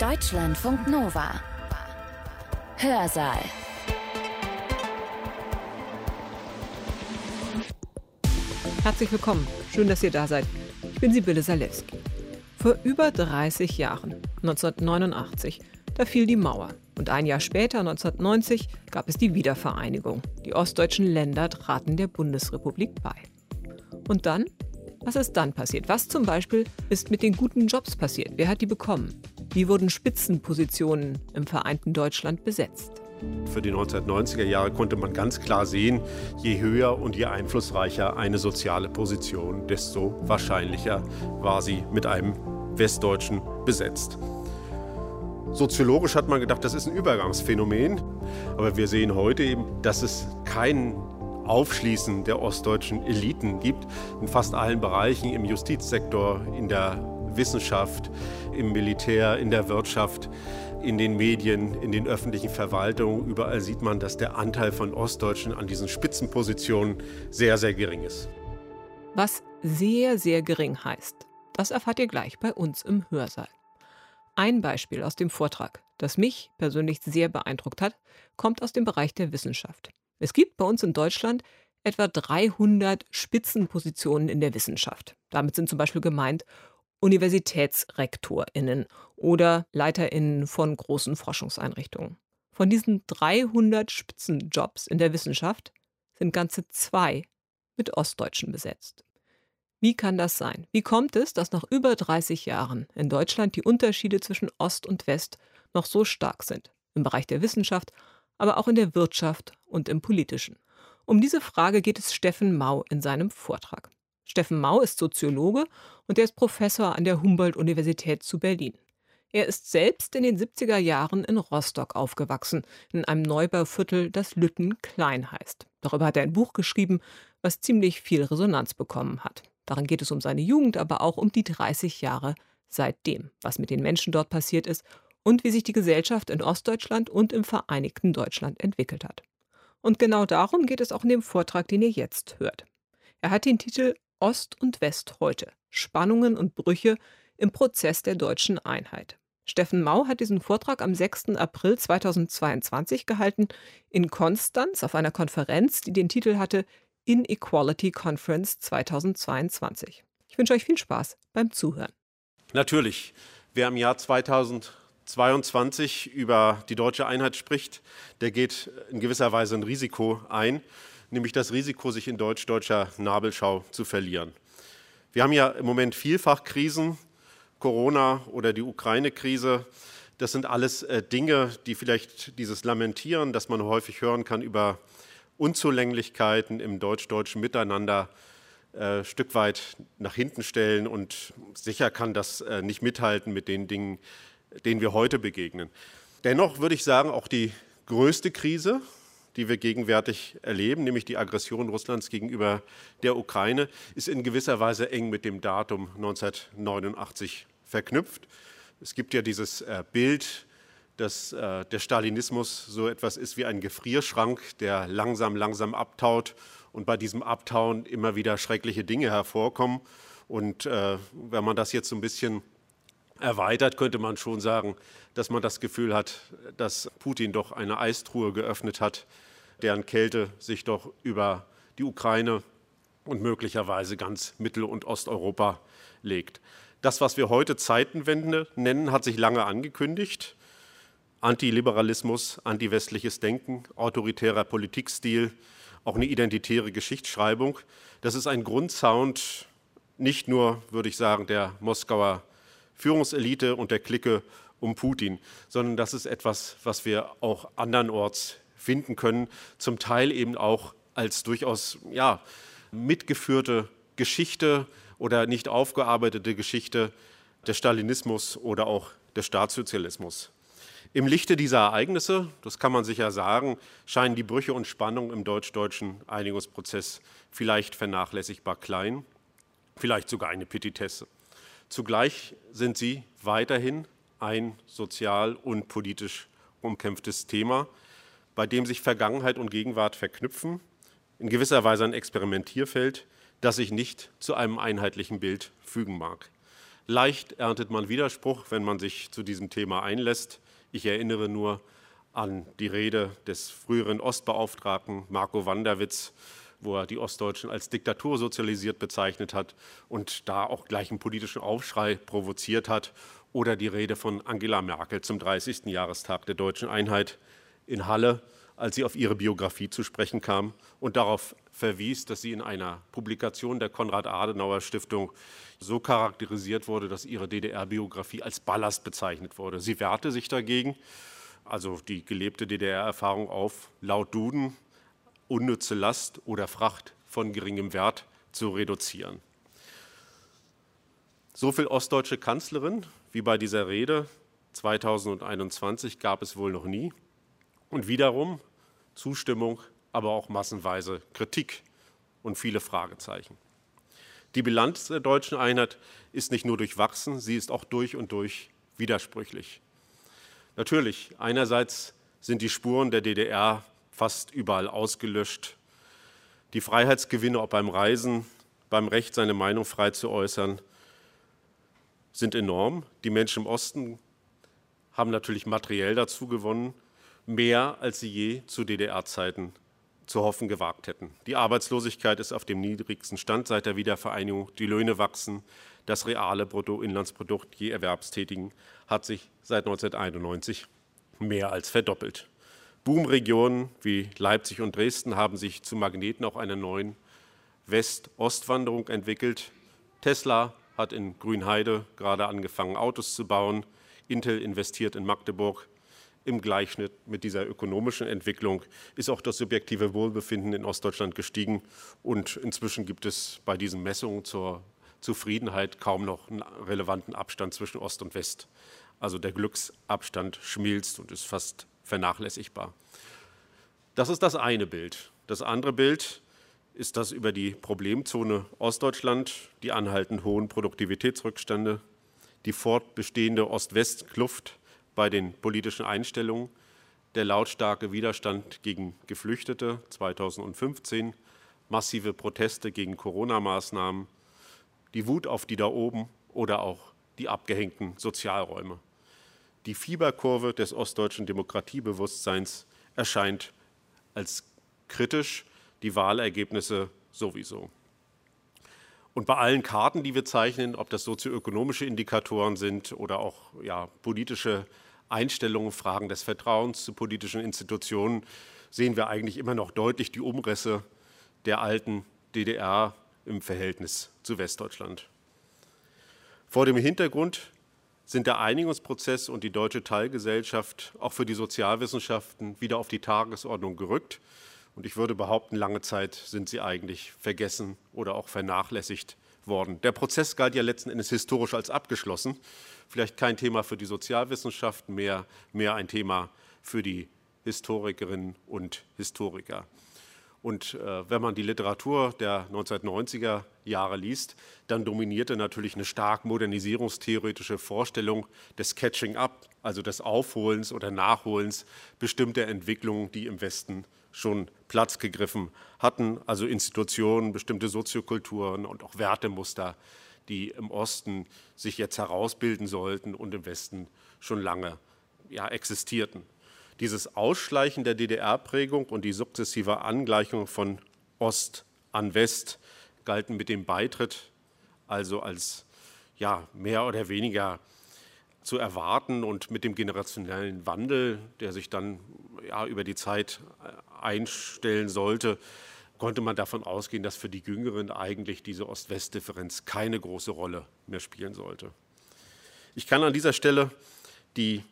Deutschlandfunk Nova. Hörsaal. Herzlich willkommen. Schön, dass ihr da seid. Ich bin Sibylle Salewski. Vor über 30 Jahren, 1989, da fiel die Mauer. Und ein Jahr später, 1990, gab es die Wiedervereinigung. Die ostdeutschen Länder traten der Bundesrepublik bei. Und dann? Was ist dann passiert? Was zum Beispiel ist mit den guten Jobs passiert? Wer hat die bekommen? Wie wurden Spitzenpositionen im vereinten Deutschland besetzt? Für die 1990er Jahre konnte man ganz klar sehen, je höher und je einflussreicher eine soziale Position, desto wahrscheinlicher war sie mit einem Westdeutschen besetzt. Soziologisch hat man gedacht, das ist ein Übergangsphänomen, aber wir sehen heute eben, dass es kein Aufschließen der ostdeutschen Eliten gibt, in fast allen Bereichen, im Justizsektor, in der Wissenschaft, im Militär, in der Wirtschaft, in den Medien, in den öffentlichen Verwaltungen. Überall sieht man, dass der Anteil von Ostdeutschen an diesen Spitzenpositionen sehr, sehr gering ist. Was sehr, sehr gering heißt, das erfahrt ihr gleich bei uns im Hörsaal. Ein Beispiel aus dem Vortrag, das mich persönlich sehr beeindruckt hat, kommt aus dem Bereich der Wissenschaft. Es gibt bei uns in Deutschland etwa 300 Spitzenpositionen in der Wissenschaft. Damit sind zum Beispiel gemeint UniversitätsrektorInnen oder LeiterInnen von großen Forschungseinrichtungen. Von diesen 300 Spitzenjobs in der Wissenschaft sind ganze zwei mit Ostdeutschen besetzt. Wie kann das sein? Wie kommt es, dass nach über 30 Jahren in Deutschland die Unterschiede zwischen Ost und West noch so stark sind? Im Bereich der Wissenschaft, aber auch in der Wirtschaft und im Politischen. Um diese Frage geht es Steffen Mau in seinem Vortrag. Steffen Mau ist Soziologe und er ist Professor an der Humboldt-Universität zu Berlin. Er ist selbst in den 70er Jahren in Rostock aufgewachsen, in einem Neubauviertel, das Lütten Klein heißt. Darüber hat er ein Buch geschrieben, was ziemlich viel Resonanz bekommen hat. Darin geht es um seine Jugend, aber auch um die 30 Jahre seitdem, was mit den Menschen dort passiert ist und wie sich die Gesellschaft in Ostdeutschland und im Vereinigten Deutschland entwickelt hat. Und genau darum geht es auch in dem Vortrag, den ihr jetzt hört. Er hat den Titel Ost und West heute. Spannungen und Brüche im Prozess der deutschen Einheit. Steffen Mau hat diesen Vortrag am 6. April 2022 gehalten in Konstanz auf einer Konferenz, die den Titel hatte Inequality Conference 2022. Ich wünsche euch viel Spaß beim Zuhören. Natürlich, wer im Jahr 2022 über die deutsche Einheit spricht, der geht in gewisser Weise ein Risiko ein, nämlich das Risiko, sich in deutsch-deutscher Nabelschau zu verlieren. Wir haben ja im Moment vielfach Krisen, Corona oder die Ukraine-Krise. Das sind alles äh, Dinge, die vielleicht dieses Lamentieren, das man häufig hören kann über Unzulänglichkeiten im deutsch-deutschen Miteinander äh, Stück weit nach hinten stellen und sicher kann das äh, nicht mithalten mit den Dingen, denen wir heute begegnen. Dennoch würde ich sagen, auch die größte Krise, die wir gegenwärtig erleben, nämlich die Aggression Russlands gegenüber der Ukraine, ist in gewisser Weise eng mit dem Datum 1989 verknüpft. Es gibt ja dieses äh, Bild dass äh, der Stalinismus so etwas ist wie ein Gefrierschrank, der langsam, langsam abtaut und bei diesem Abtauen immer wieder schreckliche Dinge hervorkommen. Und äh, wenn man das jetzt so ein bisschen erweitert, könnte man schon sagen, dass man das Gefühl hat, dass Putin doch eine Eistruhe geöffnet hat, deren Kälte sich doch über die Ukraine und möglicherweise ganz Mittel- und Osteuropa legt. Das, was wir heute Zeitenwende nennen, hat sich lange angekündigt. Antiliberalismus, antiwestliches Denken, autoritärer Politikstil, auch eine identitäre Geschichtsschreibung. Das ist ein Grundsound nicht nur, würde ich sagen, der Moskauer Führungselite und der Clique um Putin, sondern das ist etwas, was wir auch andernorts finden können, zum Teil eben auch als durchaus ja, mitgeführte Geschichte oder nicht aufgearbeitete Geschichte des Stalinismus oder auch des Staatssozialismus. Im Lichte dieser Ereignisse, das kann man sicher sagen, scheinen die Brüche und Spannungen im deutsch-deutschen Einigungsprozess vielleicht vernachlässigbar klein, vielleicht sogar eine Petitesse. Zugleich sind sie weiterhin ein sozial und politisch umkämpftes Thema, bei dem sich Vergangenheit und Gegenwart verknüpfen, in gewisser Weise ein Experimentierfeld, das sich nicht zu einem einheitlichen Bild fügen mag. Leicht erntet man Widerspruch, wenn man sich zu diesem Thema einlässt. Ich erinnere nur an die Rede des früheren Ostbeauftragten Marco Wanderwitz, wo er die Ostdeutschen als Diktatur sozialisiert bezeichnet hat und da auch gleich einen politischen Aufschrei provoziert hat. Oder die Rede von Angela Merkel zum 30. Jahrestag der deutschen Einheit in Halle, als sie auf ihre Biografie zu sprechen kam und darauf verwies, dass sie in einer Publikation der Konrad-Adenauer-Stiftung so charakterisiert wurde, dass ihre DDR-Biografie als Ballast bezeichnet wurde. Sie wehrte sich dagegen, also die gelebte DDR-Erfahrung auf, laut Duden unnütze Last oder Fracht von geringem Wert zu reduzieren. So viel ostdeutsche Kanzlerin wie bei dieser Rede 2021 gab es wohl noch nie. Und wiederum Zustimmung aber auch massenweise Kritik und viele Fragezeichen. Die Bilanz der deutschen Einheit ist nicht nur durchwachsen, sie ist auch durch und durch widersprüchlich. Natürlich, einerseits sind die Spuren der DDR fast überall ausgelöscht. Die Freiheitsgewinne, ob beim Reisen, beim Recht, seine Meinung frei zu äußern, sind enorm. Die Menschen im Osten haben natürlich materiell dazu gewonnen, mehr als sie je zu DDR-Zeiten zu hoffen gewagt hätten. Die Arbeitslosigkeit ist auf dem niedrigsten Stand seit der Wiedervereinigung. Die Löhne wachsen. Das reale Bruttoinlandsprodukt je Erwerbstätigen hat sich seit 1991 mehr als verdoppelt. Boomregionen wie Leipzig und Dresden haben sich zu Magneten auch einer neuen West-Ost-Wanderung entwickelt. Tesla hat in Grünheide gerade angefangen, Autos zu bauen. Intel investiert in Magdeburg im Gleichschnitt mit dieser ökonomischen Entwicklung ist auch das subjektive Wohlbefinden in Ostdeutschland gestiegen. Und inzwischen gibt es bei diesen Messungen zur Zufriedenheit kaum noch einen relevanten Abstand zwischen Ost und West. Also der Glücksabstand schmilzt und ist fast vernachlässigbar. Das ist das eine Bild. Das andere Bild ist das über die Problemzone Ostdeutschland, die anhaltend hohen Produktivitätsrückstände, die fortbestehende Ost-West-Kluft, bei den politischen Einstellungen, der lautstarke Widerstand gegen Geflüchtete 2015, massive Proteste gegen Corona-Maßnahmen, die Wut auf die da oben oder auch die abgehängten Sozialräume. Die Fieberkurve des ostdeutschen Demokratiebewusstseins erscheint als kritisch, die Wahlergebnisse sowieso. Und bei allen Karten, die wir zeichnen, ob das sozioökonomische Indikatoren sind oder auch ja, politische Einstellungen, Fragen des Vertrauens zu politischen Institutionen sehen wir eigentlich immer noch deutlich die Umrisse der alten DDR im Verhältnis zu Westdeutschland. Vor dem Hintergrund sind der Einigungsprozess und die deutsche Teilgesellschaft auch für die Sozialwissenschaften wieder auf die Tagesordnung gerückt. Und ich würde behaupten, lange Zeit sind sie eigentlich vergessen oder auch vernachlässigt worden. Der Prozess galt ja letzten Endes historisch als abgeschlossen vielleicht kein Thema für die Sozialwissenschaften, mehr, mehr ein Thema für die Historikerinnen und Historiker. Und äh, wenn man die Literatur der 1990er Jahre liest, dann dominierte natürlich eine stark modernisierungstheoretische Vorstellung des Catching Up, also des Aufholens oder Nachholens bestimmter Entwicklungen, die im Westen schon Platz gegriffen hatten, also Institutionen, bestimmte Soziokulturen und auch Wertemuster, die im Osten sich jetzt herausbilden sollten und im Westen schon lange ja, existierten. Dieses Ausschleichen der DDR-Prägung und die sukzessive Angleichung von Ost an West galten mit dem Beitritt also als ja, mehr oder weniger zu erwarten und mit dem generationellen Wandel, der sich dann ja, über die Zeit einstellen sollte, konnte man davon ausgehen, dass für die Jüngeren eigentlich diese Ost-West-Differenz keine große Rolle mehr spielen sollte. Ich kann an dieser Stelle die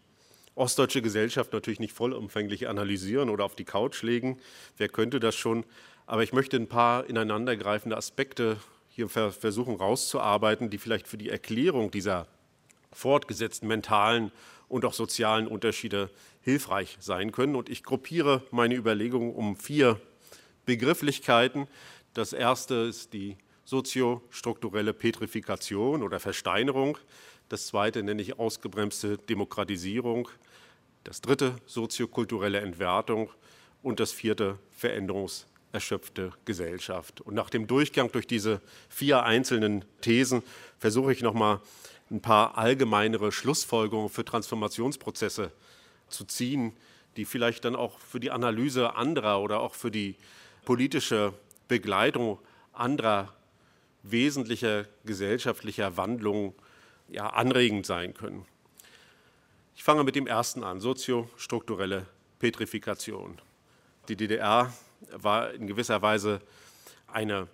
ostdeutsche Gesellschaft natürlich nicht vollumfänglich analysieren oder auf die Couch legen. Wer könnte das schon? Aber ich möchte ein paar ineinandergreifende Aspekte hier versuchen rauszuarbeiten, die vielleicht für die Erklärung dieser fortgesetzten mentalen und auch sozialen Unterschiede hilfreich sein können. Und ich gruppiere meine Überlegungen um vier Begrifflichkeiten. Das erste ist die soziostrukturelle Petrifikation oder Versteinerung. Das zweite nenne ich ausgebremste Demokratisierung. Das dritte soziokulturelle Entwertung. Und das vierte veränderungserschöpfte Gesellschaft. Und nach dem Durchgang durch diese vier einzelnen Thesen versuche ich nochmal ein paar allgemeinere Schlussfolgerungen für Transformationsprozesse zu ziehen, die vielleicht dann auch für die Analyse anderer oder auch für die politische Begleitung anderer wesentlicher gesellschaftlicher Wandlungen ja, anregend sein können. Ich fange mit dem ersten an, soziostrukturelle Petrifikation. Die DDR war in gewisser Weise eine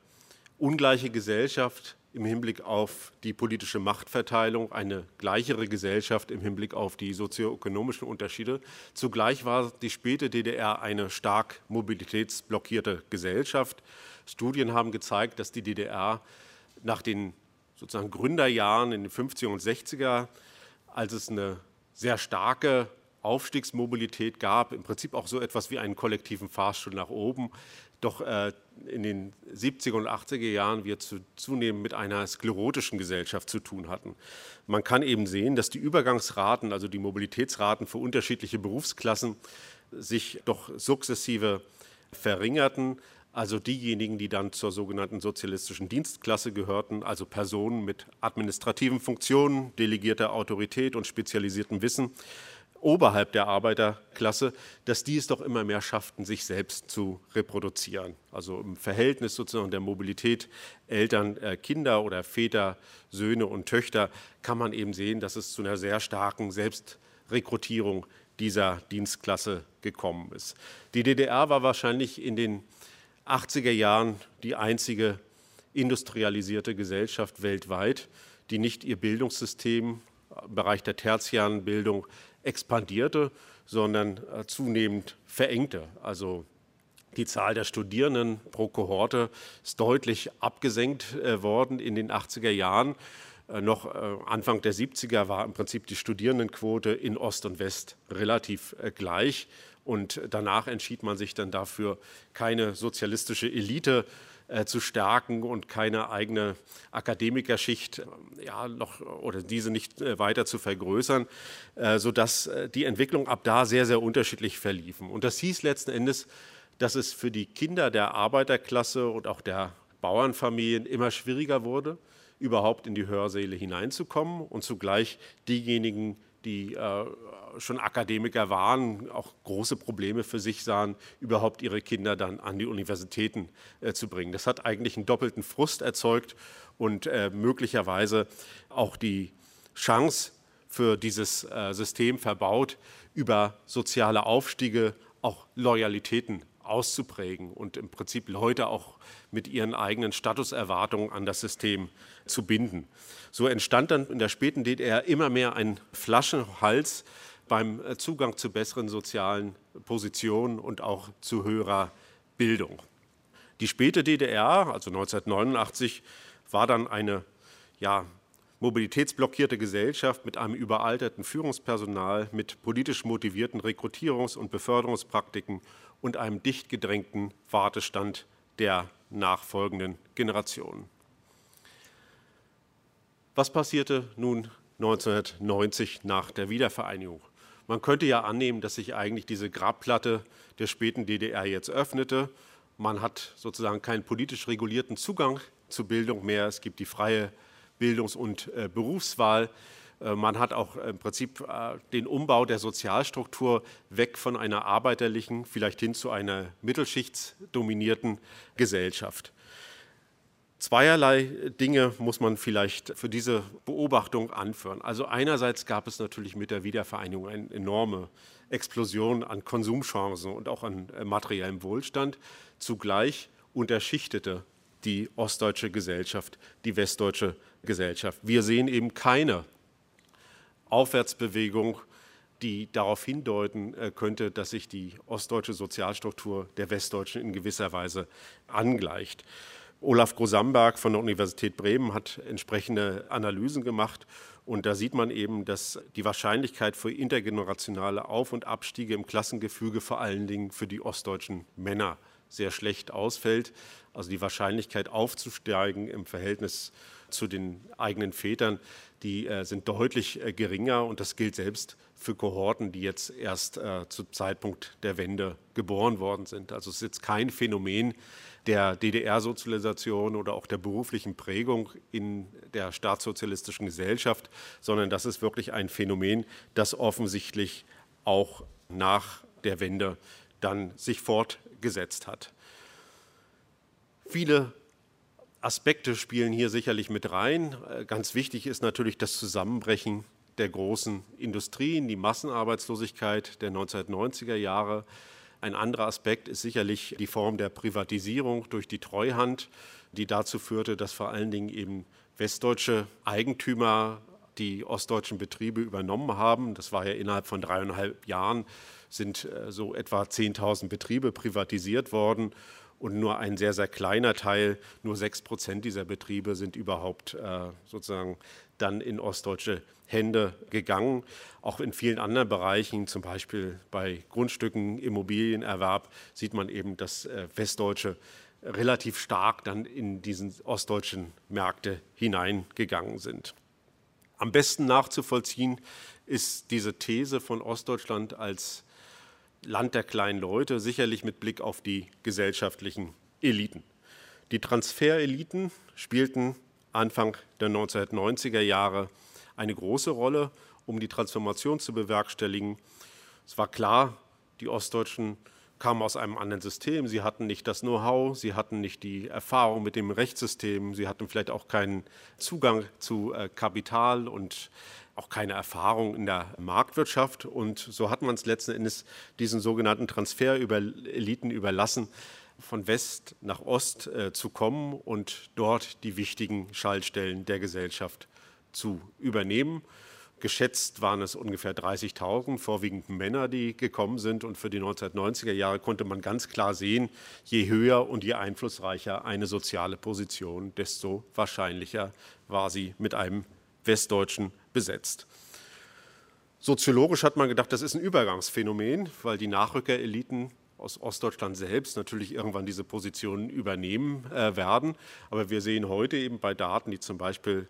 ungleiche Gesellschaft im Hinblick auf die politische Machtverteilung, eine gleichere Gesellschaft im Hinblick auf die sozioökonomischen Unterschiede. Zugleich war die späte DDR eine stark mobilitätsblockierte Gesellschaft. Studien haben gezeigt, dass die DDR nach den sozusagen Gründerjahren in den 50er und 60er, als es eine sehr starke Aufstiegsmobilität gab, im Prinzip auch so etwas wie einen kollektiven Fahrstuhl nach oben, doch äh, in den 70er und 80er Jahren wir zu, zunehmend mit einer sklerotischen Gesellschaft zu tun hatten. Man kann eben sehen, dass die Übergangsraten, also die Mobilitätsraten für unterschiedliche Berufsklassen, sich doch sukzessive verringerten. Also diejenigen, die dann zur sogenannten sozialistischen Dienstklasse gehörten, also Personen mit administrativen Funktionen, delegierter Autorität und spezialisiertem Wissen, oberhalb der Arbeiterklasse, dass die es doch immer mehr schafften, sich selbst zu reproduzieren. Also im Verhältnis sozusagen der Mobilität Eltern, äh, Kinder oder Väter, Söhne und Töchter kann man eben sehen, dass es zu einer sehr starken Selbstrekrutierung dieser Dienstklasse gekommen ist. Die DDR war wahrscheinlich in den 80er Jahren die einzige industrialisierte Gesellschaft weltweit, die nicht ihr Bildungssystem im Bereich der tertiären Bildung expandierte, sondern äh, zunehmend verengte. Also die Zahl der Studierenden pro Kohorte ist deutlich abgesenkt äh, worden in den 80er Jahren. Äh, noch Anfang der 70er war im Prinzip die Studierendenquote in Ost und West relativ gleich. Und danach entschied man sich dann dafür, keine sozialistische Elite äh, zu stärken und keine eigene Akademikerschicht äh, ja, noch, oder diese nicht äh, weiter zu vergrößern, äh, sodass äh, die Entwicklung ab da sehr, sehr unterschiedlich verliefen. Und das hieß letzten Endes, dass es für die Kinder der Arbeiterklasse und auch der Bauernfamilien immer schwieriger wurde, überhaupt in die Hörsäle hineinzukommen und zugleich diejenigen, die äh, schon Akademiker waren, auch große Probleme für sich sahen, überhaupt ihre Kinder dann an die Universitäten äh, zu bringen. Das hat eigentlich einen doppelten Frust erzeugt und äh, möglicherweise auch die Chance für dieses äh, System verbaut, über soziale Aufstiege auch Loyalitäten auszuprägen und im Prinzip Leute auch mit ihren eigenen Statuserwartungen an das System zu binden. So entstand dann in der späten DDR immer mehr ein Flaschenhals beim äh, Zugang zu besseren sozialen Positionen und auch zu höherer Bildung. Die späte DDR, also 1989, war dann eine ja, mobilitätsblockierte Gesellschaft mit einem überalterten Führungspersonal, mit politisch motivierten Rekrutierungs- und Beförderungspraktiken und einem dicht gedrängten Wartestand der nachfolgenden Generationen. Was passierte nun 1990 nach der Wiedervereinigung? Man könnte ja annehmen, dass sich eigentlich diese Grabplatte der späten DDR jetzt öffnete. Man hat sozusagen keinen politisch regulierten Zugang zur Bildung mehr. Es gibt die freie Bildungs- und äh, Berufswahl. Äh, man hat auch im Prinzip äh, den Umbau der Sozialstruktur weg von einer arbeiterlichen, vielleicht hin zu einer mittelschichtsdominierten Gesellschaft. Zweierlei Dinge muss man vielleicht für diese Beobachtung anführen. Also einerseits gab es natürlich mit der Wiedervereinigung eine enorme Explosion an Konsumchancen und auch an äh, materiellem Wohlstand. Zugleich unterschichtete die ostdeutsche Gesellschaft die westdeutsche Gesellschaft. Wir sehen eben keine Aufwärtsbewegung, die darauf hindeuten äh, könnte, dass sich die ostdeutsche Sozialstruktur der westdeutschen in gewisser Weise angleicht. Olaf Grosamberg von der Universität Bremen hat entsprechende Analysen gemacht. Und da sieht man eben, dass die Wahrscheinlichkeit für intergenerationale Auf- und Abstiege im Klassengefüge vor allen Dingen für die ostdeutschen Männer sehr schlecht ausfällt. Also die Wahrscheinlichkeit aufzusteigen im Verhältnis zu den eigenen Vätern, die äh, sind deutlich äh, geringer und das gilt selbst für Kohorten, die jetzt erst äh, zum Zeitpunkt der Wende geboren worden sind. Also es ist jetzt kein Phänomen der DDR-Sozialisation oder auch der beruflichen Prägung in der staatssozialistischen Gesellschaft, sondern das ist wirklich ein Phänomen, das offensichtlich auch nach der Wende dann sich fortgesetzt hat. Viele Aspekte spielen hier sicherlich mit rein. Äh, ganz wichtig ist natürlich das Zusammenbrechen der großen Industrien, die Massenarbeitslosigkeit der 1990er Jahre. Ein anderer Aspekt ist sicherlich die Form der Privatisierung durch die Treuhand, die dazu führte, dass vor allen Dingen eben westdeutsche Eigentümer die ostdeutschen Betriebe übernommen haben. Das war ja innerhalb von dreieinhalb Jahren sind äh, so etwa 10.000 Betriebe privatisiert worden und nur ein sehr, sehr kleiner Teil, nur sechs Prozent dieser Betriebe sind überhaupt äh, sozusagen dann in ostdeutsche Hände gegangen. Auch in vielen anderen Bereichen, zum Beispiel bei Grundstücken, Immobilienerwerb, sieht man eben, dass äh, Westdeutsche relativ stark dann in diesen ostdeutschen Märkte hineingegangen sind. Am besten nachzuvollziehen ist diese These von Ostdeutschland als Land der kleinen Leute, sicherlich mit Blick auf die gesellschaftlichen Eliten. Die Transfereliten spielten Anfang der 1990er Jahre eine große Rolle, um die Transformation zu bewerkstelligen. Es war klar, die Ostdeutschen kamen aus einem anderen System. Sie hatten nicht das Know-how, sie hatten nicht die Erfahrung mit dem Rechtssystem, sie hatten vielleicht auch keinen Zugang zu äh, Kapital und auch keine Erfahrung in der Marktwirtschaft. Und so hat man es letzten Endes diesen sogenannten Transfereliten überlassen, von West nach Ost äh, zu kommen und dort die wichtigen Schaltstellen der Gesellschaft zu übernehmen. Geschätzt waren es ungefähr 30.000, vorwiegend Männer, die gekommen sind. Und für die 1990er Jahre konnte man ganz klar sehen, je höher und je einflussreicher eine soziale Position, desto wahrscheinlicher war sie mit einem Westdeutschen besetzt. Soziologisch hat man gedacht, das ist ein Übergangsphänomen, weil die Nachrückereliten aus Ostdeutschland selbst natürlich irgendwann diese Positionen übernehmen äh, werden. Aber wir sehen heute eben bei Daten, die zum Beispiel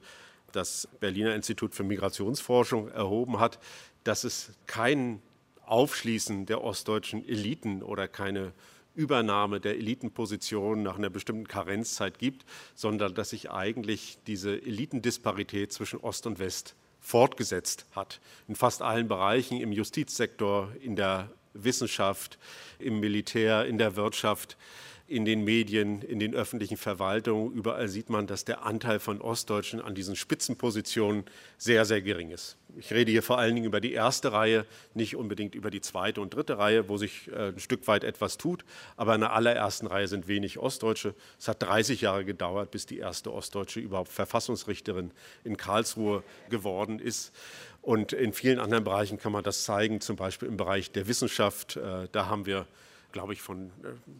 das Berliner Institut für Migrationsforschung erhoben hat, dass es kein Aufschließen der ostdeutschen Eliten oder keine Übernahme der Elitenposition nach einer bestimmten Karenzzeit gibt, sondern dass sich eigentlich diese Elitendisparität zwischen Ost und West fortgesetzt hat. In fast allen Bereichen, im Justizsektor, in der Wissenschaft, im Militär, in der Wirtschaft, in den Medien, in den öffentlichen Verwaltungen. Überall sieht man, dass der Anteil von Ostdeutschen an diesen Spitzenpositionen sehr, sehr gering ist. Ich rede hier vor allen Dingen über die erste Reihe, nicht unbedingt über die zweite und dritte Reihe, wo sich äh, ein Stück weit etwas tut. Aber in der allerersten Reihe sind wenig Ostdeutsche. Es hat 30 Jahre gedauert, bis die erste Ostdeutsche überhaupt Verfassungsrichterin in Karlsruhe geworden ist. Und in vielen anderen Bereichen kann man das zeigen, zum Beispiel im Bereich der Wissenschaft. Äh, da haben wir glaube ich, von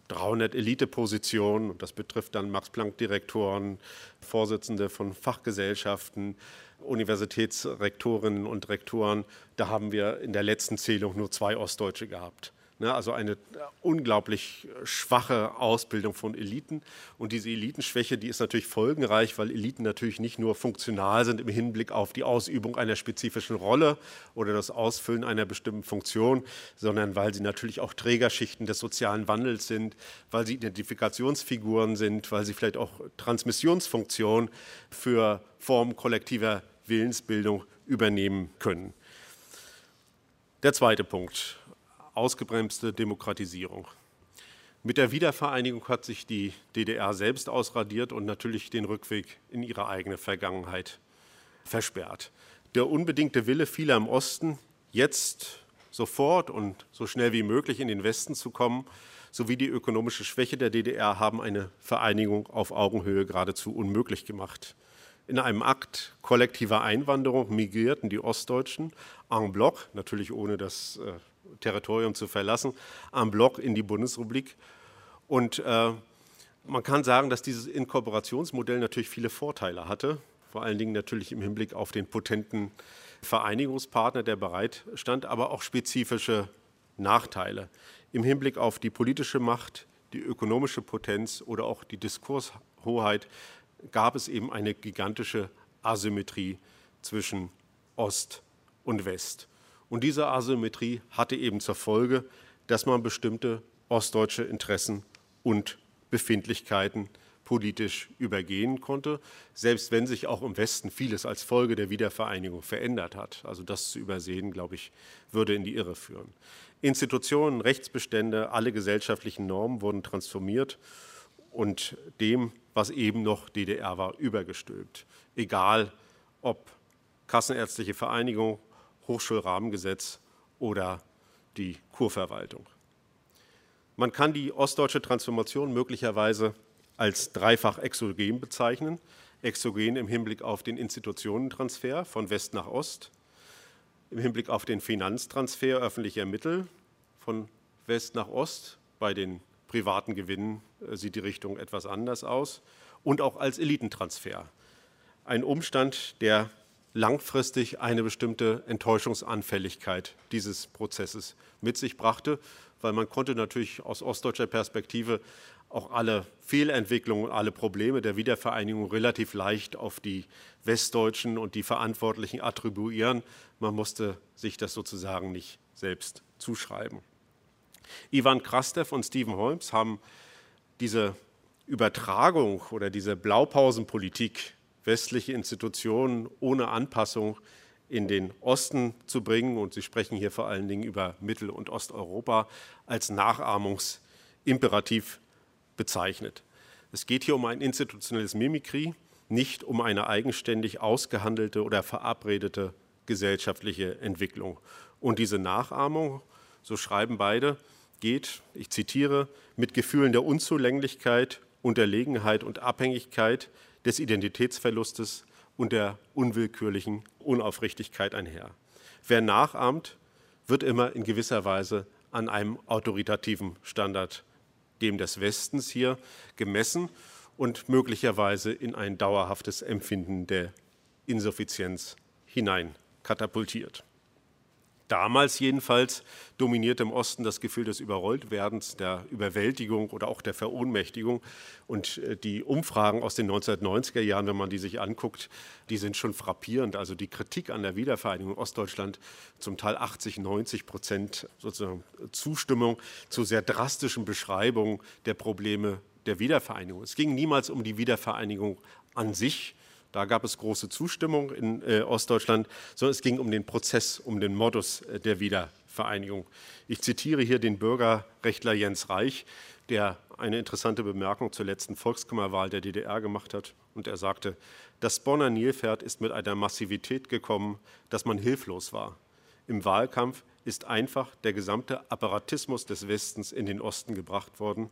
300 äh, Elitepositionen. Und das betrifft dann Max-Planck-Direktoren, Vorsitzende von Fachgesellschaften, Universitätsrektorinnen und Rektoren. Da haben wir in der letzten Zählung nur zwei Ostdeutsche gehabt. Ne, also eine unglaublich schwache Ausbildung von Eliten. Und diese Elitenschwäche, die ist natürlich folgenreich, weil Eliten natürlich nicht nur funktional sind im Hinblick auf die Ausübung einer spezifischen Rolle oder das Ausfüllen einer bestimmten Funktion, sondern weil sie natürlich auch Trägerschichten des sozialen Wandels sind, weil sie Identifikationsfiguren sind, weil sie vielleicht auch Transmissionsfunktionen für Formen kollektiver Willensbildung übernehmen können. Der zweite Punkt ausgebremste Demokratisierung. Mit der Wiedervereinigung hat sich die DDR selbst ausradiert und natürlich den Rückweg in ihre eigene Vergangenheit versperrt. Der unbedingte Wille vieler im Osten, jetzt sofort und so schnell wie möglich in den Westen zu kommen, sowie die ökonomische Schwäche der DDR haben eine Vereinigung auf Augenhöhe geradezu unmöglich gemacht. In einem Akt kollektiver Einwanderung migrierten die Ostdeutschen en bloc, natürlich ohne das äh, Territorium zu verlassen, am Block in die Bundesrepublik. Und äh, man kann sagen, dass dieses Inkorporationsmodell natürlich viele Vorteile hatte, vor allen Dingen natürlich im Hinblick auf den potenten Vereinigungspartner, der bereit stand, aber auch spezifische Nachteile im Hinblick auf die politische Macht, die ökonomische Potenz oder auch die Diskurshoheit gab es eben eine gigantische Asymmetrie zwischen Ost und West. Und diese Asymmetrie hatte eben zur Folge, dass man bestimmte ostdeutsche Interessen und Befindlichkeiten politisch übergehen konnte, selbst wenn sich auch im Westen vieles als Folge der Wiedervereinigung verändert hat. Also das zu übersehen, glaube ich, würde in die Irre führen. Institutionen, Rechtsbestände, alle gesellschaftlichen Normen wurden transformiert und dem, was eben noch DDR war, übergestülpt. Egal ob Kassenärztliche Vereinigung, Hochschulrahmengesetz oder die Kurverwaltung. Man kann die ostdeutsche Transformation möglicherweise als dreifach exogen bezeichnen. Exogen im Hinblick auf den Institutionentransfer von West nach Ost, im Hinblick auf den Finanztransfer öffentlicher Mittel von West nach Ost. Bei den privaten Gewinnen äh, sieht die Richtung etwas anders aus. Und auch als Elitentransfer. Ein Umstand, der langfristig eine bestimmte Enttäuschungsanfälligkeit dieses Prozesses mit sich brachte, weil man konnte natürlich aus ostdeutscher Perspektive auch alle Fehlentwicklungen, alle Probleme der Wiedervereinigung relativ leicht auf die Westdeutschen und die Verantwortlichen attribuieren. Man musste sich das sozusagen nicht selbst zuschreiben. Ivan Krastev und Stephen Holmes haben diese Übertragung oder diese Blaupausenpolitik westliche Institutionen ohne Anpassung in den Osten zu bringen, und Sie sprechen hier vor allen Dingen über Mittel- und Osteuropa, als Nachahmungsimperativ bezeichnet. Es geht hier um ein institutionelles Mimikry, nicht um eine eigenständig ausgehandelte oder verabredete gesellschaftliche Entwicklung. Und diese Nachahmung, so schreiben beide, geht, ich zitiere, mit Gefühlen der Unzulänglichkeit, Unterlegenheit und Abhängigkeit, des Identitätsverlustes und der unwillkürlichen Unaufrichtigkeit einher. Wer nachahmt, wird immer in gewisser Weise an einem autoritativen Standard dem des Westens hier gemessen und möglicherweise in ein dauerhaftes Empfinden der Insuffizienz hinein katapultiert. Damals jedenfalls dominierte im Osten das Gefühl des Überrolltwerdens, der Überwältigung oder auch der Verohnmächtigung. Und äh, die Umfragen aus den 1990er Jahren, wenn man die sich anguckt, die sind schon frappierend. Also die Kritik an der Wiedervereinigung in Ostdeutschland, zum Teil 80, 90 Prozent sozusagen Zustimmung zu sehr drastischen Beschreibungen der Probleme der Wiedervereinigung. Es ging niemals um die Wiedervereinigung an sich, da gab es große Zustimmung in äh, Ostdeutschland, sondern es ging um den Prozess, um den Modus äh, der Wiedervereinigung. Ich zitiere hier den Bürgerrechtler Jens Reich, der eine interessante Bemerkung zur letzten Volkskammerwahl der DDR gemacht hat. Und er sagte, das Bonner Nilpferd ist mit einer Massivität gekommen, dass man hilflos war. Im Wahlkampf ist einfach der gesamte Apparatismus des Westens in den Osten gebracht worden.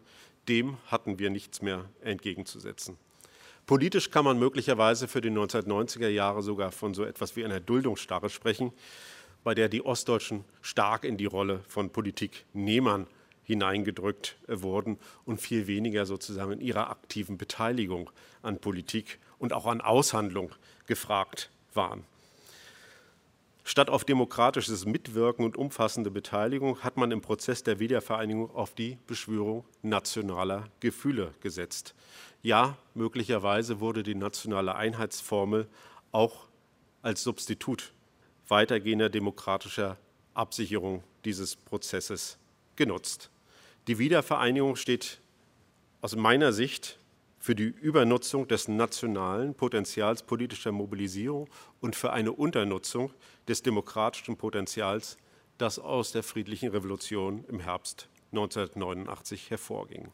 Dem hatten wir nichts mehr entgegenzusetzen. Politisch kann man möglicherweise für die 1990er Jahre sogar von so etwas wie einer Duldungsstarre sprechen, bei der die Ostdeutschen stark in die Rolle von Politiknehmern hineingedrückt wurden und viel weniger sozusagen in ihrer aktiven Beteiligung an Politik und auch an Aushandlung gefragt waren. Statt auf demokratisches Mitwirken und umfassende Beteiligung hat man im Prozess der Wiedervereinigung auf die Beschwörung nationaler Gefühle gesetzt. Ja, möglicherweise wurde die nationale Einheitsformel auch als Substitut weitergehender demokratischer Absicherung dieses Prozesses genutzt. Die Wiedervereinigung steht aus meiner Sicht für die Übernutzung des nationalen Potenzials politischer Mobilisierung und für eine Unternutzung des demokratischen Potenzials, das aus der friedlichen Revolution im Herbst 1989 hervorging.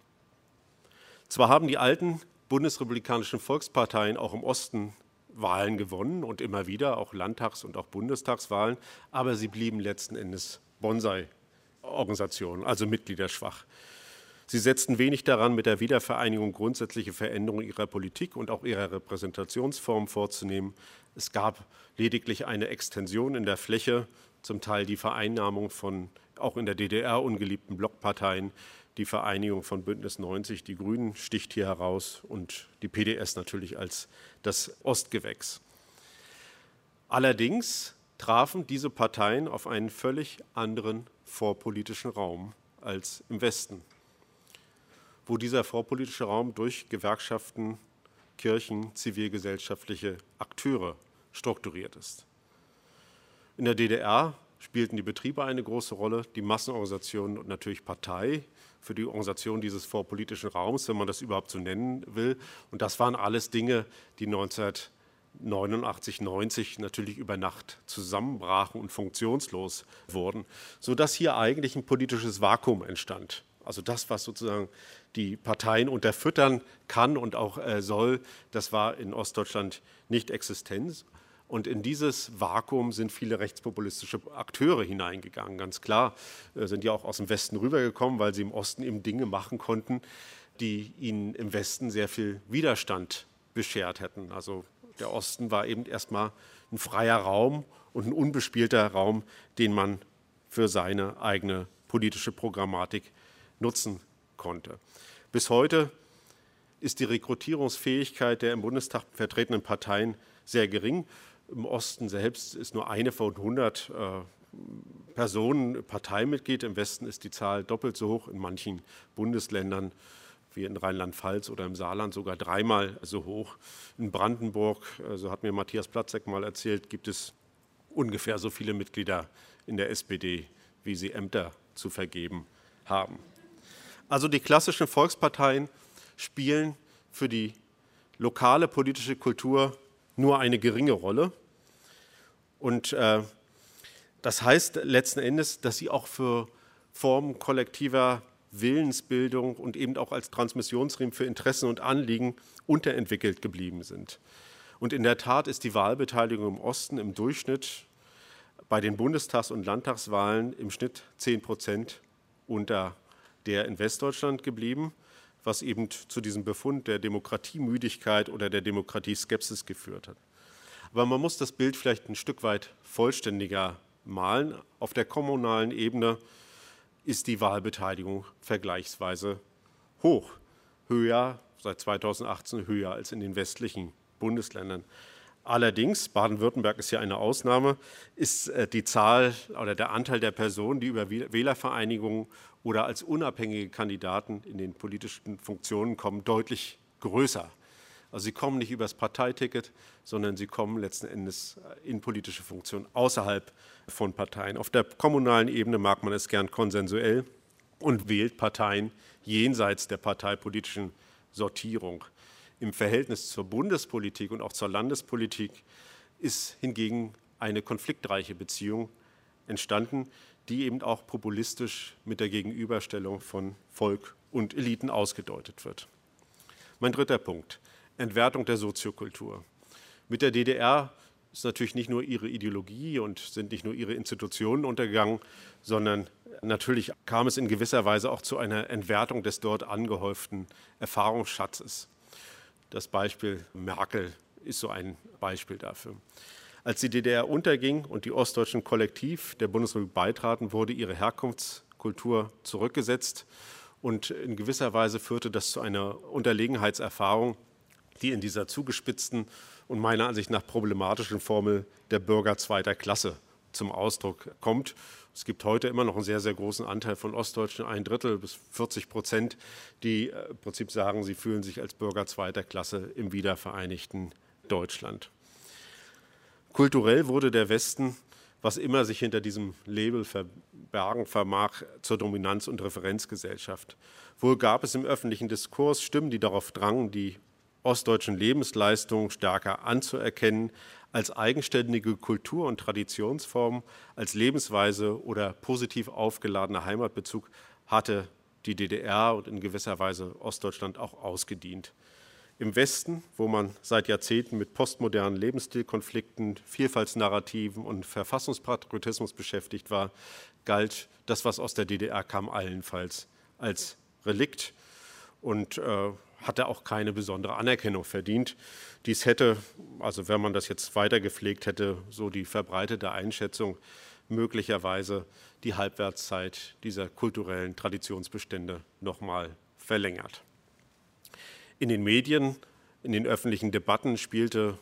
Zwar haben die alten bundesrepublikanischen Volksparteien auch im Osten Wahlen gewonnen und immer wieder auch Landtags- und auch Bundestagswahlen, aber sie blieben letzten Endes Bonsai-Organisationen, also mitgliederschwach. Sie setzten wenig daran, mit der Wiedervereinigung grundsätzliche Veränderungen ihrer Politik und auch ihrer Repräsentationsform vorzunehmen. Es gab lediglich eine Extension in der Fläche, zum Teil die Vereinnahmung von auch in der DDR ungeliebten Blockparteien, die Vereinigung von Bündnis 90, die Grünen sticht hier heraus und die PDS natürlich als das Ostgewächs. Allerdings trafen diese Parteien auf einen völlig anderen vorpolitischen Raum als im Westen, wo dieser vorpolitische Raum durch Gewerkschaften, Kirchen, zivilgesellschaftliche Akteure strukturiert ist. In der DDR spielten die Betriebe eine große Rolle, die Massenorganisationen und natürlich Partei für die Organisation dieses vorpolitischen Raums, wenn man das überhaupt so nennen will. Und das waren alles Dinge, die 1989, 90 natürlich über Nacht zusammenbrachen und funktionslos wurden, sodass hier eigentlich ein politisches Vakuum entstand. Also das, was sozusagen die Parteien unterfüttern kann und auch äh, soll, das war in Ostdeutschland nicht existent. Und in dieses Vakuum sind viele rechtspopulistische Akteure hineingegangen. Ganz klar äh, sind ja auch aus dem Westen rübergekommen, weil sie im Osten eben Dinge machen konnten, die ihnen im Westen sehr viel Widerstand beschert hätten. Also der Osten war eben erstmal ein freier Raum und ein unbespielter Raum, den man für seine eigene politische Programmatik nutzen konnte. Bis heute ist die Rekrutierungsfähigkeit der im Bundestag vertretenen Parteien sehr gering. Im Osten selbst ist nur eine von 100 äh, Personen Parteimitglied. Im Westen ist die Zahl doppelt so hoch, in manchen Bundesländern wie in Rheinland-Pfalz oder im Saarland sogar dreimal so hoch. In Brandenburg, so hat mir Matthias Platzek mal erzählt, gibt es ungefähr so viele Mitglieder in der SPD, wie sie Ämter zu vergeben haben. Also die klassischen Volksparteien spielen für die lokale politische Kultur nur eine geringe Rolle. Und äh, das heißt letzten Endes, dass sie auch für Formen kollektiver Willensbildung und eben auch als Transmissionsriemen für Interessen und Anliegen unterentwickelt geblieben sind. Und in der Tat ist die Wahlbeteiligung im Osten im Durchschnitt bei den Bundestags- und Landtagswahlen im Schnitt 10 Prozent unter der in Westdeutschland geblieben was eben zu diesem Befund der Demokratiemüdigkeit oder der Demokratieskepsis geführt hat. Aber man muss das Bild vielleicht ein Stück weit vollständiger malen. Auf der kommunalen Ebene ist die Wahlbeteiligung vergleichsweise hoch, höher, seit 2018 höher als in den westlichen Bundesländern. Allerdings, Baden-Württemberg ist ja eine Ausnahme, ist äh, die Zahl oder der Anteil der Personen, die über Wählervereinigungen oder als unabhängige Kandidaten in den politischen Funktionen kommen, deutlich größer. Also sie kommen nicht über das Parteiticket, sondern sie kommen letzten Endes äh, in politische Funktionen außerhalb von Parteien. Auf der kommunalen Ebene mag man es gern konsensuell und wählt Parteien jenseits der parteipolitischen Sortierung. Im Verhältnis zur Bundespolitik und auch zur Landespolitik ist hingegen eine konfliktreiche Beziehung entstanden, die eben auch populistisch mit der Gegenüberstellung von Volk und Eliten ausgedeutet wird. Mein dritter Punkt, Entwertung der Soziokultur. Mit der DDR ist natürlich nicht nur ihre Ideologie und sind nicht nur ihre Institutionen untergegangen, sondern natürlich kam es in gewisser Weise auch zu einer Entwertung des dort angehäuften Erfahrungsschatzes. Das Beispiel Merkel ist so ein Beispiel dafür. Als die DDR unterging und die Ostdeutschen kollektiv der Bundesrepublik beitraten, wurde ihre Herkunftskultur zurückgesetzt. Und in gewisser Weise führte das zu einer Unterlegenheitserfahrung, die in dieser zugespitzten und meiner Ansicht nach problematischen Formel der Bürger zweiter Klasse zum Ausdruck kommt. Es gibt heute immer noch einen sehr, sehr großen Anteil von Ostdeutschen, ein Drittel bis 40 Prozent, die äh, im Prinzip sagen, sie fühlen sich als Bürger zweiter Klasse im wiedervereinigten Deutschland. Kulturell wurde der Westen, was immer sich hinter diesem Label verbergen vermag, zur Dominanz- und Referenzgesellschaft. Wohl gab es im öffentlichen Diskurs Stimmen, die darauf drangen, die ostdeutschen Lebensleistungen stärker anzuerkennen, als eigenständige Kultur- und Traditionsform, als Lebensweise oder positiv aufgeladener Heimatbezug hatte die DDR und in gewisser Weise Ostdeutschland auch ausgedient. Im Westen, wo man seit Jahrzehnten mit postmodernen Lebensstilkonflikten, Vielfaltsnarrativen und Verfassungspatriotismus beschäftigt war, galt das, was aus der DDR kam, allenfalls als Relikt und äh, hatte auch keine besondere Anerkennung verdient. Dies hätte, also wenn man das jetzt weiter gepflegt hätte, so die verbreitete Einschätzung möglicherweise die Halbwertszeit dieser kulturellen Traditionsbestände nochmal verlängert. In den Medien, in den öffentlichen Debatten spielte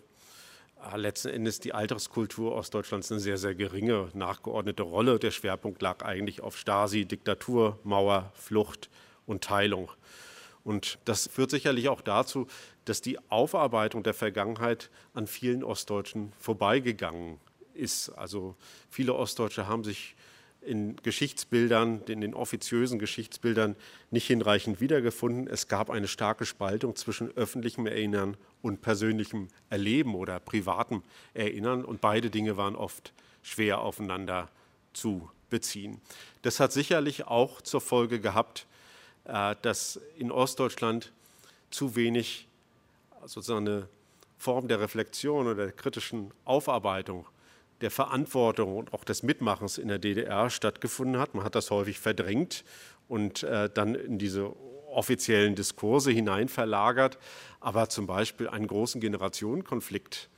äh, letzten Endes die Alterskultur Ostdeutschlands eine sehr, sehr geringe nachgeordnete Rolle. Der Schwerpunkt lag eigentlich auf Stasi, Diktatur, Mauer, Flucht und Teilung. Und das führt sicherlich auch dazu, dass die Aufarbeitung der Vergangenheit an vielen Ostdeutschen vorbeigegangen ist. Also viele Ostdeutsche haben sich in Geschichtsbildern, in den offiziösen Geschichtsbildern nicht hinreichend wiedergefunden. Es gab eine starke Spaltung zwischen öffentlichem Erinnern und persönlichem Erleben oder privatem Erinnern und beide Dinge waren oft schwer aufeinander zu beziehen. Das hat sicherlich auch zur Folge gehabt, dass in Ostdeutschland zu wenig sozusagen eine Form der Reflexion oder der kritischen Aufarbeitung der Verantwortung und auch des Mitmachens in der DDR stattgefunden hat. Man hat das häufig verdrängt und äh, dann in diese offiziellen Diskurse hinein verlagert. Aber zum Beispiel einen großen Generationenkonflikt,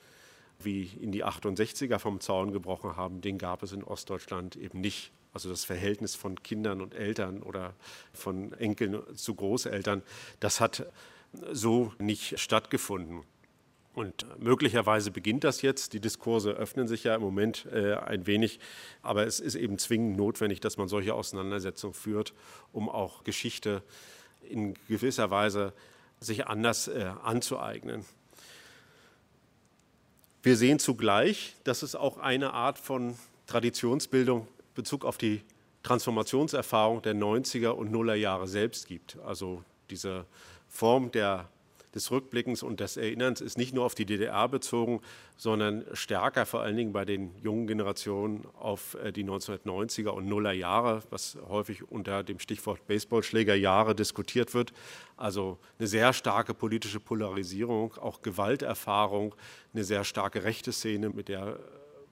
wie ihn die 68er vom Zaun gebrochen haben, den gab es in Ostdeutschland eben nicht. Also das Verhältnis von Kindern und Eltern oder von Enkeln zu Großeltern, das hat so nicht stattgefunden. Und möglicherweise beginnt das jetzt. Die Diskurse öffnen sich ja im Moment äh, ein wenig. Aber es ist eben zwingend notwendig, dass man solche Auseinandersetzungen führt, um auch Geschichte in gewisser Weise sich anders äh, anzueignen. Wir sehen zugleich, dass es auch eine Art von Traditionsbildung Bezug auf die Transformationserfahrung der 90er und Nuller Jahre selbst gibt. Also diese Form der des Rückblickens und des Erinnerns ist nicht nur auf die DDR bezogen, sondern stärker vor allen Dingen bei den jungen Generationen auf äh, die 1990er und Nuller Jahre, was häufig unter dem Stichwort Baseballschlägerjahre diskutiert wird. Also eine sehr starke politische Polarisierung, auch Gewalterfahrung, eine sehr starke rechte Szene, mit der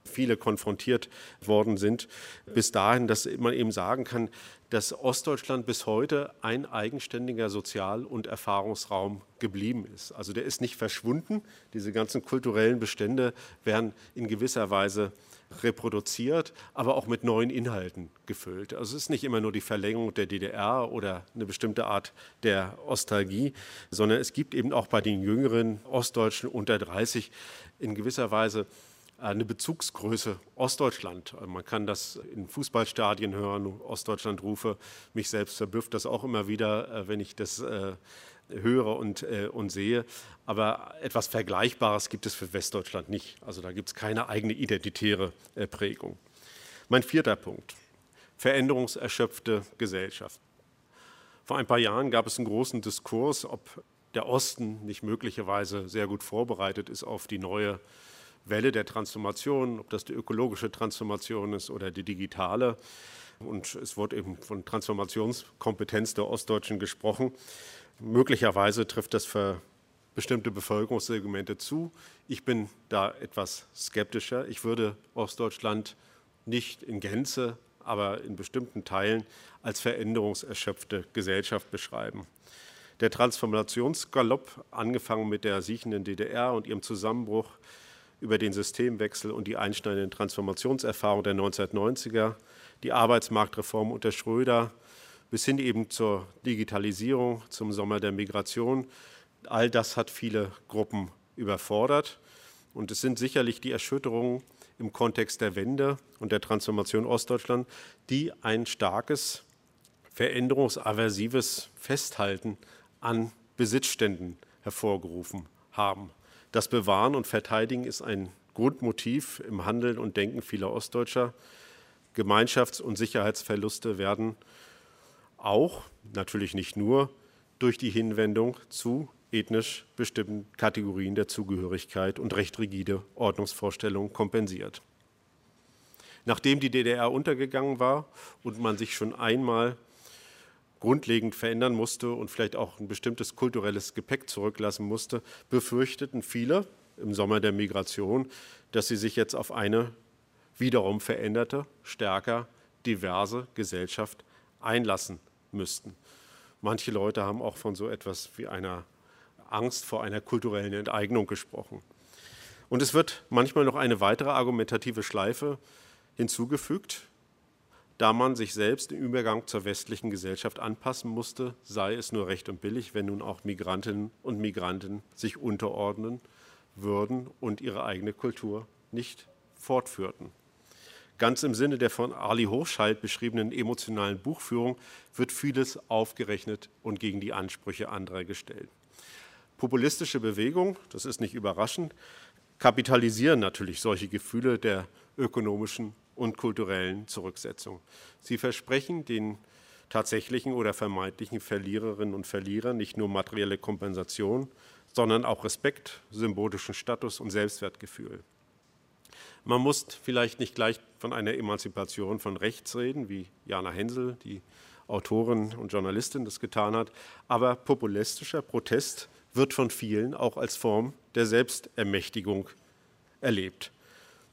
viele konfrontiert worden sind, bis dahin, dass man eben sagen kann, dass Ostdeutschland bis heute ein eigenständiger Sozial- und Erfahrungsraum geblieben ist. Also der ist nicht verschwunden. Diese ganzen kulturellen Bestände werden in gewisser Weise reproduziert, aber auch mit neuen Inhalten gefüllt. Also es ist nicht immer nur die Verlängerung der DDR oder eine bestimmte Art der Ostalgie, sondern es gibt eben auch bei den jüngeren Ostdeutschen unter 30 in gewisser Weise eine Bezugsgröße Ostdeutschland. Man kann das in Fußballstadien hören, Ostdeutschland rufe. Mich selbst verblüfft das auch immer wieder, äh, wenn ich das äh, höre und, äh, und sehe. Aber etwas Vergleichbares gibt es für Westdeutschland nicht. Also da gibt es keine eigene identitäre Prägung. Mein vierter Punkt. Veränderungserschöpfte Gesellschaft. Vor ein paar Jahren gab es einen großen Diskurs, ob der Osten nicht möglicherweise sehr gut vorbereitet ist auf die neue Welle der Transformation, ob das die ökologische Transformation ist oder die digitale. Und es wurde eben von Transformationskompetenz der Ostdeutschen gesprochen. Möglicherweise trifft das für bestimmte Bevölkerungssegmente zu. Ich bin da etwas skeptischer. Ich würde Ostdeutschland nicht in Gänze, aber in bestimmten Teilen als veränderungserschöpfte Gesellschaft beschreiben. Der Transformationsgalopp, angefangen mit der siechenden DDR und ihrem Zusammenbruch, über den Systemwechsel und die einschneidenden Transformationserfahrungen der 1990er, die Arbeitsmarktreform unter Schröder bis hin eben zur Digitalisierung, zum Sommer der Migration. All das hat viele Gruppen überfordert. Und es sind sicherlich die Erschütterungen im Kontext der Wende und der Transformation Ostdeutschland, die ein starkes, veränderungsaversives Festhalten an Besitzständen hervorgerufen haben. Das Bewahren und Verteidigen ist ein Grundmotiv im Handeln und Denken vieler Ostdeutscher. Gemeinschafts- und Sicherheitsverluste werden auch, natürlich nicht nur, durch die Hinwendung zu ethnisch bestimmten Kategorien der Zugehörigkeit und recht rigide Ordnungsvorstellungen kompensiert. Nachdem die DDR untergegangen war und man sich schon einmal grundlegend verändern musste und vielleicht auch ein bestimmtes kulturelles Gepäck zurücklassen musste, befürchteten viele im Sommer der Migration, dass sie sich jetzt auf eine wiederum veränderte, stärker diverse Gesellschaft einlassen müssten. Manche Leute haben auch von so etwas wie einer Angst vor einer kulturellen Enteignung gesprochen. Und es wird manchmal noch eine weitere argumentative Schleife hinzugefügt, da man sich selbst im Übergang zur westlichen Gesellschaft anpassen musste, sei es nur recht und billig, wenn nun auch Migrantinnen und Migranten sich unterordnen würden und ihre eigene Kultur nicht fortführten. Ganz im Sinne der von Ali Hochschild beschriebenen emotionalen Buchführung wird vieles aufgerechnet und gegen die Ansprüche anderer gestellt. Populistische Bewegungen, das ist nicht überraschend, kapitalisieren natürlich solche Gefühle der ökonomischen und kulturellen Zurücksetzung. Sie versprechen den tatsächlichen oder vermeintlichen Verliererinnen und Verlierern nicht nur materielle Kompensation, sondern auch Respekt, symbolischen Status und Selbstwertgefühl. Man muss vielleicht nicht gleich von einer Emanzipation von rechts reden, wie Jana Hensel, die Autorin und Journalistin, das getan hat, aber populistischer Protest wird von vielen auch als Form der Selbstermächtigung erlebt.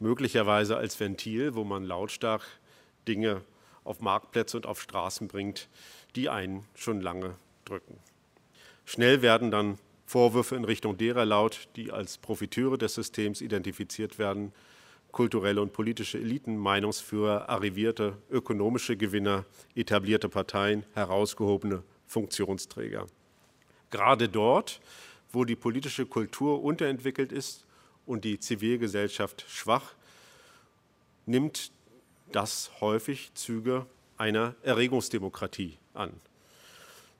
Möglicherweise als Ventil, wo man lautstark Dinge auf Marktplätze und auf Straßen bringt, die einen schon lange drücken. Schnell werden dann Vorwürfe in Richtung derer laut, die als Profiteure des Systems identifiziert werden, kulturelle und politische Eliten, Meinungsführer, arrivierte ökonomische Gewinner, etablierte Parteien, herausgehobene Funktionsträger. Gerade dort, wo die politische Kultur unterentwickelt ist und die Zivilgesellschaft schwach, nimmt das häufig Züge einer Erregungsdemokratie an.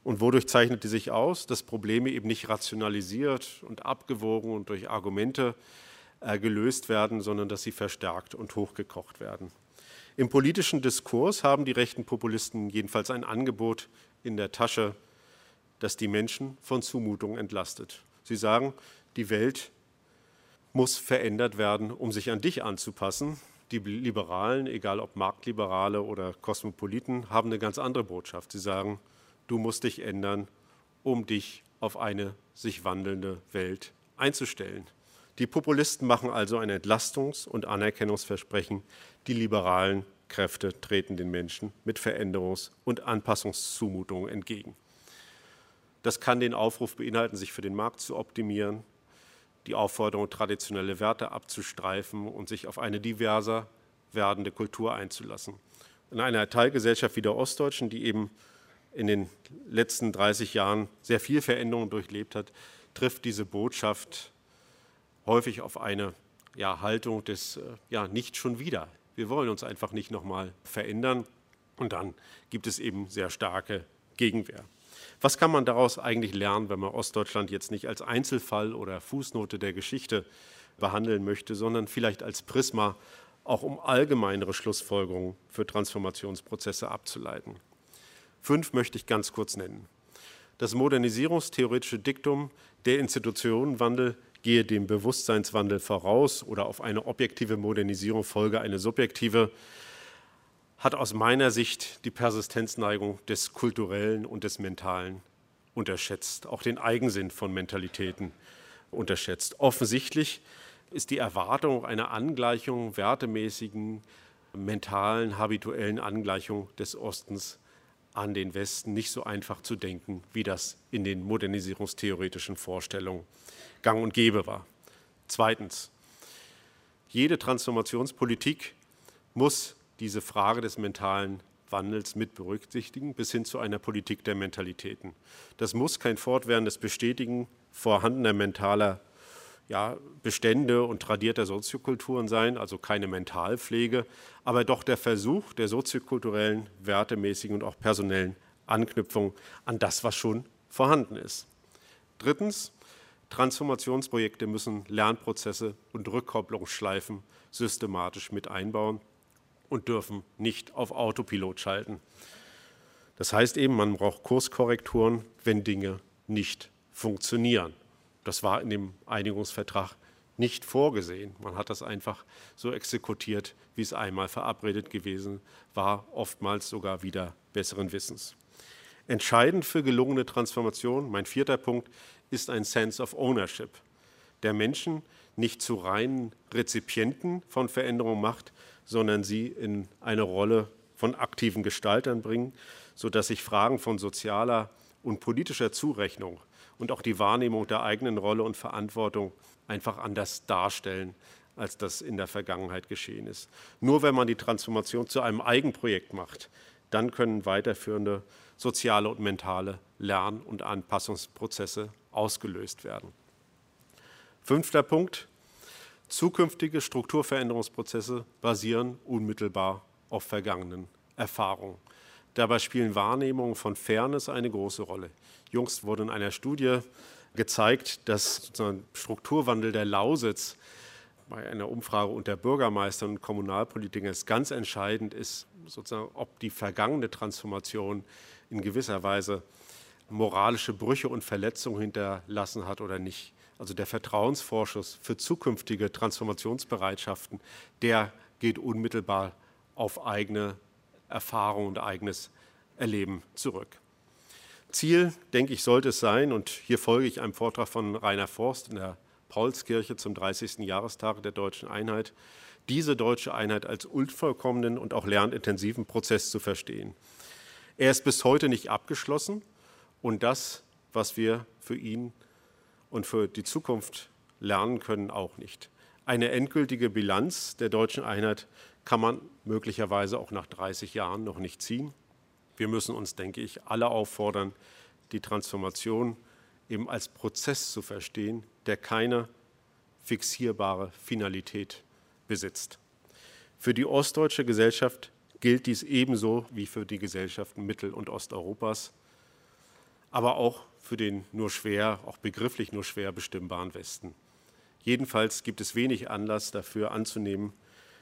Und wodurch zeichnet die sich aus? Dass Probleme eben nicht rationalisiert und abgewogen und durch Argumente äh, gelöst werden, sondern dass sie verstärkt und hochgekocht werden. Im politischen Diskurs haben die rechten Populisten jedenfalls ein Angebot in der Tasche, das die Menschen von Zumutungen entlastet. Sie sagen, die Welt muss verändert werden, um sich an dich anzupassen. Die Liberalen, egal ob Marktliberale oder Kosmopoliten, haben eine ganz andere Botschaft. Sie sagen, du musst dich ändern, um dich auf eine sich wandelnde Welt einzustellen. Die Populisten machen also ein Entlastungs- und Anerkennungsversprechen. Die liberalen Kräfte treten den Menschen mit Veränderungs- und Anpassungszumutungen entgegen. Das kann den Aufruf beinhalten, sich für den Markt zu optimieren, die Aufforderung, traditionelle Werte abzustreifen und sich auf eine diverser werdende Kultur einzulassen. In einer Teilgesellschaft wie der Ostdeutschen, die eben in den letzten 30 Jahren sehr viel Veränderung durchlebt hat, trifft diese Botschaft häufig auf eine ja, Haltung des äh, ja, nicht schon wieder. Wir wollen uns einfach nicht nochmal verändern und dann gibt es eben sehr starke Gegenwehr. Was kann man daraus eigentlich lernen, wenn man Ostdeutschland jetzt nicht als Einzelfall oder Fußnote der Geschichte behandeln möchte, sondern vielleicht als Prisma, auch um allgemeinere Schlussfolgerungen für Transformationsprozesse abzuleiten? Fünf möchte ich ganz kurz nennen. Das modernisierungstheoretische Diktum, der Institutionenwandel gehe dem Bewusstseinswandel voraus oder auf eine objektive Modernisierung folge eine subjektive, hat aus meiner Sicht die Persistenzneigung des Kulturellen und des Mentalen unterschätzt, auch den Eigensinn von Mentalitäten unterschätzt. Offensichtlich ist die Erwartung einer Angleichung, wertemäßigen, mentalen, habituellen Angleichung des Ostens an den Westen nicht so einfach zu denken, wie das in den modernisierungstheoretischen Vorstellungen gang und gäbe war. Zweitens, jede Transformationspolitik muss diese Frage des mentalen Wandels mit berücksichtigen, bis hin zu einer Politik der Mentalitäten. Das muss kein fortwährendes Bestätigen vorhandener mentaler ja, Bestände und tradierter Soziokulturen sein, also keine Mentalpflege, aber doch der Versuch der soziokulturellen, wertemäßigen und auch personellen Anknüpfung an das, was schon vorhanden ist. Drittens, Transformationsprojekte müssen Lernprozesse und Rückkopplungsschleifen systematisch mit einbauen und dürfen nicht auf Autopilot schalten. Das heißt eben, man braucht Kurskorrekturen, wenn Dinge nicht funktionieren. Das war in dem Einigungsvertrag nicht vorgesehen. Man hat das einfach so exekutiert, wie es einmal verabredet gewesen war, oftmals sogar wieder besseren Wissens. Entscheidend für gelungene Transformation, mein vierter Punkt, ist ein Sense of Ownership, der Menschen nicht zu reinen Rezipienten von Veränderung macht, sondern sie in eine Rolle von aktiven Gestaltern bringen, sodass sich Fragen von sozialer und politischer Zurechnung und auch die Wahrnehmung der eigenen Rolle und Verantwortung einfach anders darstellen, als das in der Vergangenheit geschehen ist. Nur wenn man die Transformation zu einem Eigenprojekt macht, dann können weiterführende soziale und mentale Lern- und Anpassungsprozesse ausgelöst werden. Fünfter Punkt. Zukünftige Strukturveränderungsprozesse basieren unmittelbar auf vergangenen Erfahrungen. Dabei spielen Wahrnehmungen von Fairness eine große Rolle. Jüngst wurde in einer Studie gezeigt, dass Strukturwandel der Lausitz bei einer Umfrage unter Bürgermeistern und Kommunalpolitikern ganz entscheidend ist, sozusagen, ob die vergangene Transformation in gewisser Weise moralische Brüche und Verletzungen hinterlassen hat oder nicht. Also der Vertrauensvorschuss für zukünftige Transformationsbereitschaften, der geht unmittelbar auf eigene Erfahrung und eigenes Erleben zurück. Ziel, denke ich, sollte es sein, und hier folge ich einem Vortrag von Rainer Forst in der Paulskirche zum 30. Jahrestag der deutschen Einheit, diese deutsche Einheit als unvollkommenen und auch lernintensiven Prozess zu verstehen. Er ist bis heute nicht abgeschlossen und das, was wir für ihn und für die Zukunft lernen können, auch nicht. Eine endgültige Bilanz der deutschen Einheit kann man möglicherweise auch nach 30 Jahren noch nicht ziehen. Wir müssen uns, denke ich, alle auffordern, die Transformation eben als Prozess zu verstehen, der keine fixierbare Finalität besitzt. Für die ostdeutsche Gesellschaft gilt dies ebenso wie für die Gesellschaften Mittel- und Osteuropas, aber auch für den nur schwer, auch begrifflich nur schwer bestimmbaren Westen. Jedenfalls gibt es wenig Anlass dafür anzunehmen,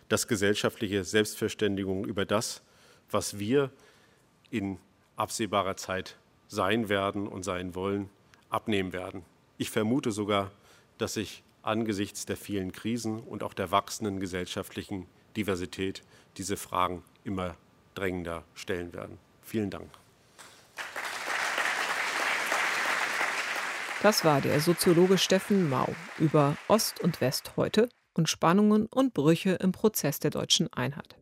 dass gesellschaftliche Selbstverständigung über das, was wir in absehbarer Zeit sein werden und sein wollen, abnehmen werden. Ich vermute sogar, dass sich angesichts der vielen Krisen und auch der wachsenden gesellschaftlichen Diversität diese Fragen immer drängender stellen werden. Vielen Dank. Das war der Soziologe Steffen Mau über Ost und West heute und Spannungen und Brüche im Prozess der deutschen Einheit.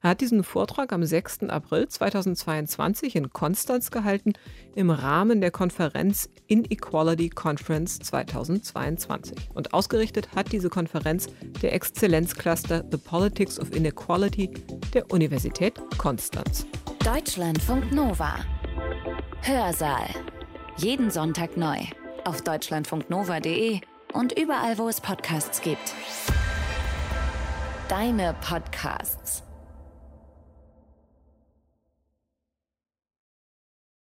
Er hat diesen Vortrag am 6. April 2022 in Konstanz gehalten im Rahmen der Konferenz Inequality Conference 2022. Und ausgerichtet hat diese Konferenz der Exzellenzcluster The Politics of Inequality der Universität Konstanz. Deutschlandfunk Nova. Hörsaal. Jeden Sonntag neu. Auf deutschlandfunknova.de und überall, wo es Podcasts gibt. Deine Podcasts.